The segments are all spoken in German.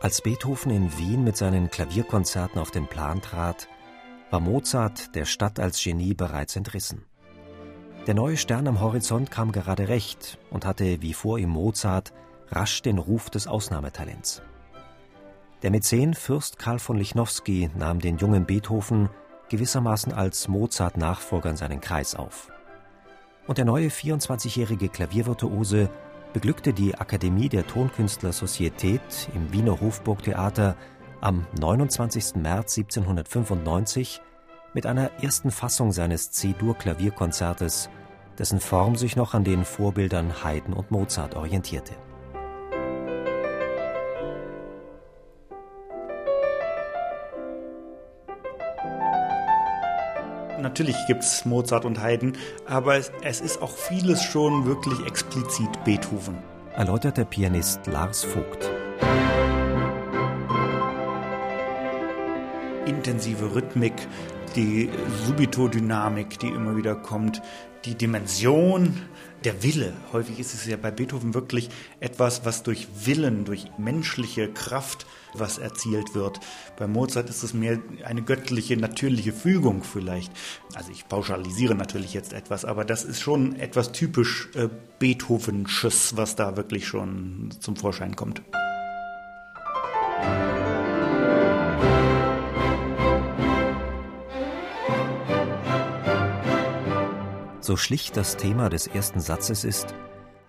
Als Beethoven in Wien mit seinen Klavierkonzerten auf den Plan trat, war Mozart der Stadt als Genie bereits entrissen. Der neue Stern am Horizont kam gerade recht und hatte, wie vor ihm Mozart, rasch den Ruf des Ausnahmetalents. Der Mäzen Fürst Karl von Lichnowsky nahm den jungen Beethoven gewissermaßen als Mozart-Nachfolger in seinen Kreis auf. Und der neue 24-jährige Klaviervirtuose beglückte die Akademie der Tonkünstler Societät im Wiener Hofburgtheater am 29. März 1795 mit einer ersten Fassung seines C-Dur-Klavierkonzertes, dessen Form sich noch an den Vorbildern Haydn und Mozart orientierte. Natürlich gibt es Mozart und Haydn, aber es, es ist auch vieles schon wirklich explizit Beethoven. Erläutert der Pianist Lars Vogt. Intensive Rhythmik, die Subitodynamik, die immer wieder kommt, die Dimension, der Wille. Häufig ist es ja bei Beethoven wirklich etwas, was durch Willen, durch menschliche Kraft was erzielt wird. Bei Mozart ist es mehr eine göttliche, natürliche Fügung vielleicht. Also ich pauschalisiere natürlich jetzt etwas, aber das ist schon etwas typisch äh, Beethovensches, was da wirklich schon zum Vorschein kommt. So schlicht das Thema des ersten Satzes ist,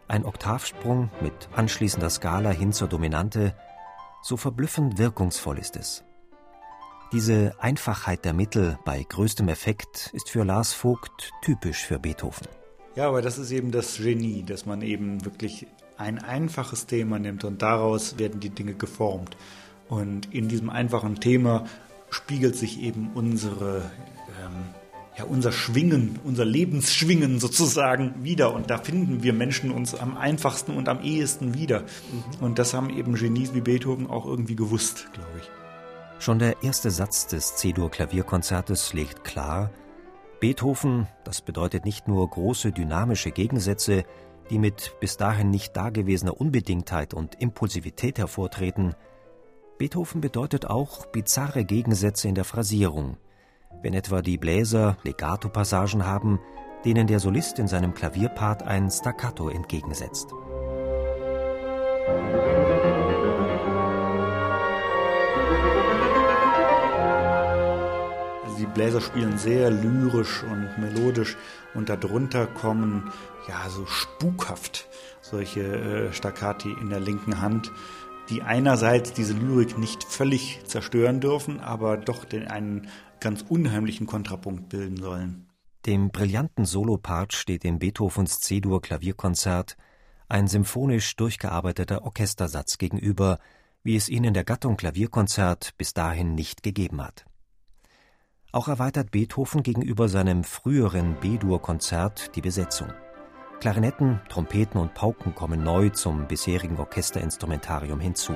ein Oktavsprung mit anschließender Skala hin zur Dominante, so verblüffend wirkungsvoll ist es. Diese Einfachheit der Mittel bei größtem Effekt ist für Lars Vogt typisch für Beethoven. Ja, aber das ist eben das Genie, dass man eben wirklich ein einfaches Thema nimmt und daraus werden die Dinge geformt. Und in diesem einfachen Thema spiegelt sich eben unsere ähm, ja, unser Schwingen, unser Lebensschwingen sozusagen wieder. Und da finden wir Menschen uns am einfachsten und am ehesten wieder. Mhm. Und das haben eben Genies wie Beethoven auch irgendwie gewusst, glaube ich. Schon der erste Satz des C-Dur-Klavierkonzertes legt klar, Beethoven, das bedeutet nicht nur große dynamische Gegensätze, die mit bis dahin nicht dagewesener Unbedingtheit und Impulsivität hervortreten. Beethoven bedeutet auch bizarre Gegensätze in der Phrasierung, wenn etwa die Bläser Legato-Passagen haben, denen der Solist in seinem Klavierpart ein Staccato entgegensetzt. Also die Bläser spielen sehr lyrisch und melodisch und darunter kommen ja so spukhaft solche äh, Staccati in der linken Hand, die einerseits diese Lyrik nicht völlig zerstören dürfen, aber doch den einen ganz unheimlichen Kontrapunkt bilden sollen. Dem brillanten Solopart steht in Beethovens C-Dur Klavierkonzert ein symphonisch durchgearbeiteter Orchestersatz gegenüber, wie es ihn in der Gattung Klavierkonzert bis dahin nicht gegeben hat. Auch erweitert Beethoven gegenüber seinem früheren B-Dur-Konzert die Besetzung. Klarinetten, Trompeten und Pauken kommen neu zum bisherigen Orchesterinstrumentarium hinzu.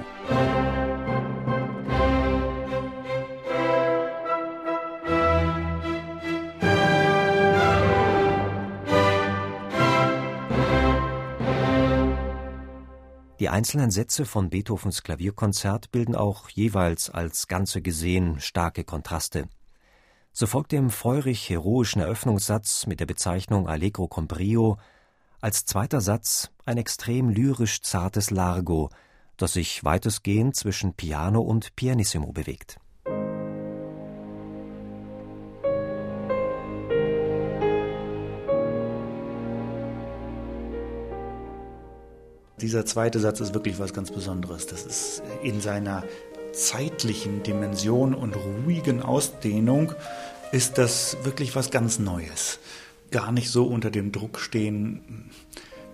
Die einzelnen Sätze von Beethovens Klavierkonzert bilden auch jeweils als Ganze gesehen starke Kontraste. So folgt dem feurig-heroischen Eröffnungssatz mit der Bezeichnung Allegro con brio als zweiter Satz ein extrem lyrisch zartes Largo, das sich weitestgehend zwischen Piano und Pianissimo bewegt Dieser zweite Satz ist wirklich was ganz Besonderes. Das ist in seiner zeitlichen Dimension und ruhigen Ausdehnung ist das wirklich was ganz Neues. Gar nicht so unter dem Druck stehen,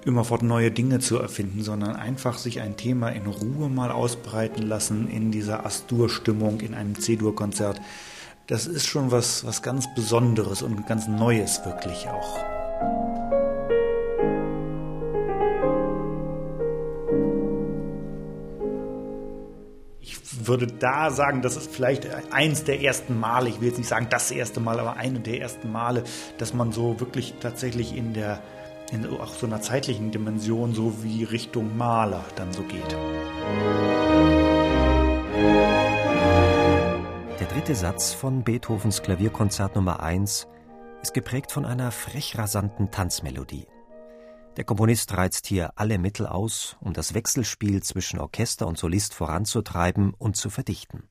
immerfort neue Dinge zu erfinden, sondern einfach sich ein Thema in Ruhe mal ausbreiten lassen in dieser Astur-Stimmung, in einem C-Dur-Konzert. Das ist schon was, was ganz Besonderes und ganz Neues wirklich auch. Würde da sagen, das ist vielleicht eins der ersten Male, ich will jetzt nicht sagen das erste Mal, aber eine der ersten Male, dass man so wirklich tatsächlich in der in auch so einer zeitlichen Dimension so wie Richtung Maler dann so geht. Der dritte Satz von Beethovens Klavierkonzert Nummer 1 ist geprägt von einer frech rasanten Tanzmelodie. Der Komponist reizt hier alle Mittel aus, um das Wechselspiel zwischen Orchester und Solist voranzutreiben und zu verdichten.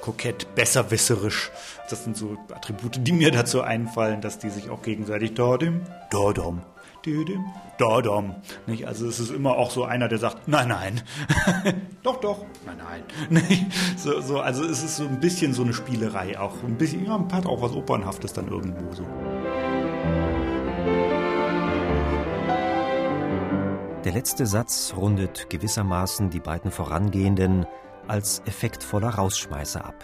kokett, besserwisserisch. Das sind so Attribute, die mir dazu einfallen, dass die sich auch gegenseitig Dordim, Dordom, Didim, Dordom. Nicht? Also es ist immer auch so einer, der sagt, nein, nein, doch, doch, nein, nein. So, so, also es ist so ein bisschen so eine Spielerei, auch ein bisschen, ja, hat auch was Opernhaftes dann irgendwo so. Der letzte Satz rundet gewissermaßen die beiden vorangehenden als effektvoller Rausschmeißer ab.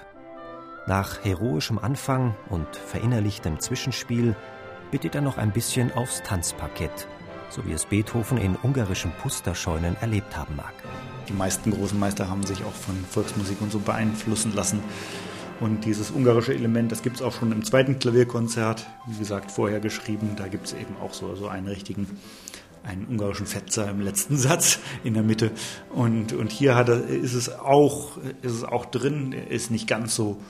Nach heroischem Anfang und verinnerlichtem Zwischenspiel bittet er noch ein bisschen aufs Tanzparkett, so wie es Beethoven in ungarischen Pusterscheunen erlebt haben mag. Die meisten großen Meister haben sich auch von Volksmusik und so beeinflussen lassen. Und dieses ungarische Element, das gibt es auch schon im zweiten Klavierkonzert, wie gesagt, vorher geschrieben. Da gibt es eben auch so, so einen richtigen einen ungarischen Fetzer im letzten Satz in der Mitte. Und, und hier hat er, ist, es auch, ist es auch drin, ist nicht ganz so,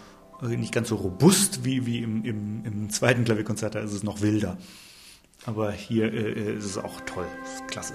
nicht ganz so robust wie, wie im, im, im zweiten Klavierkonzert, da ist es noch wilder. Aber hier äh, ist es auch toll, ist klasse.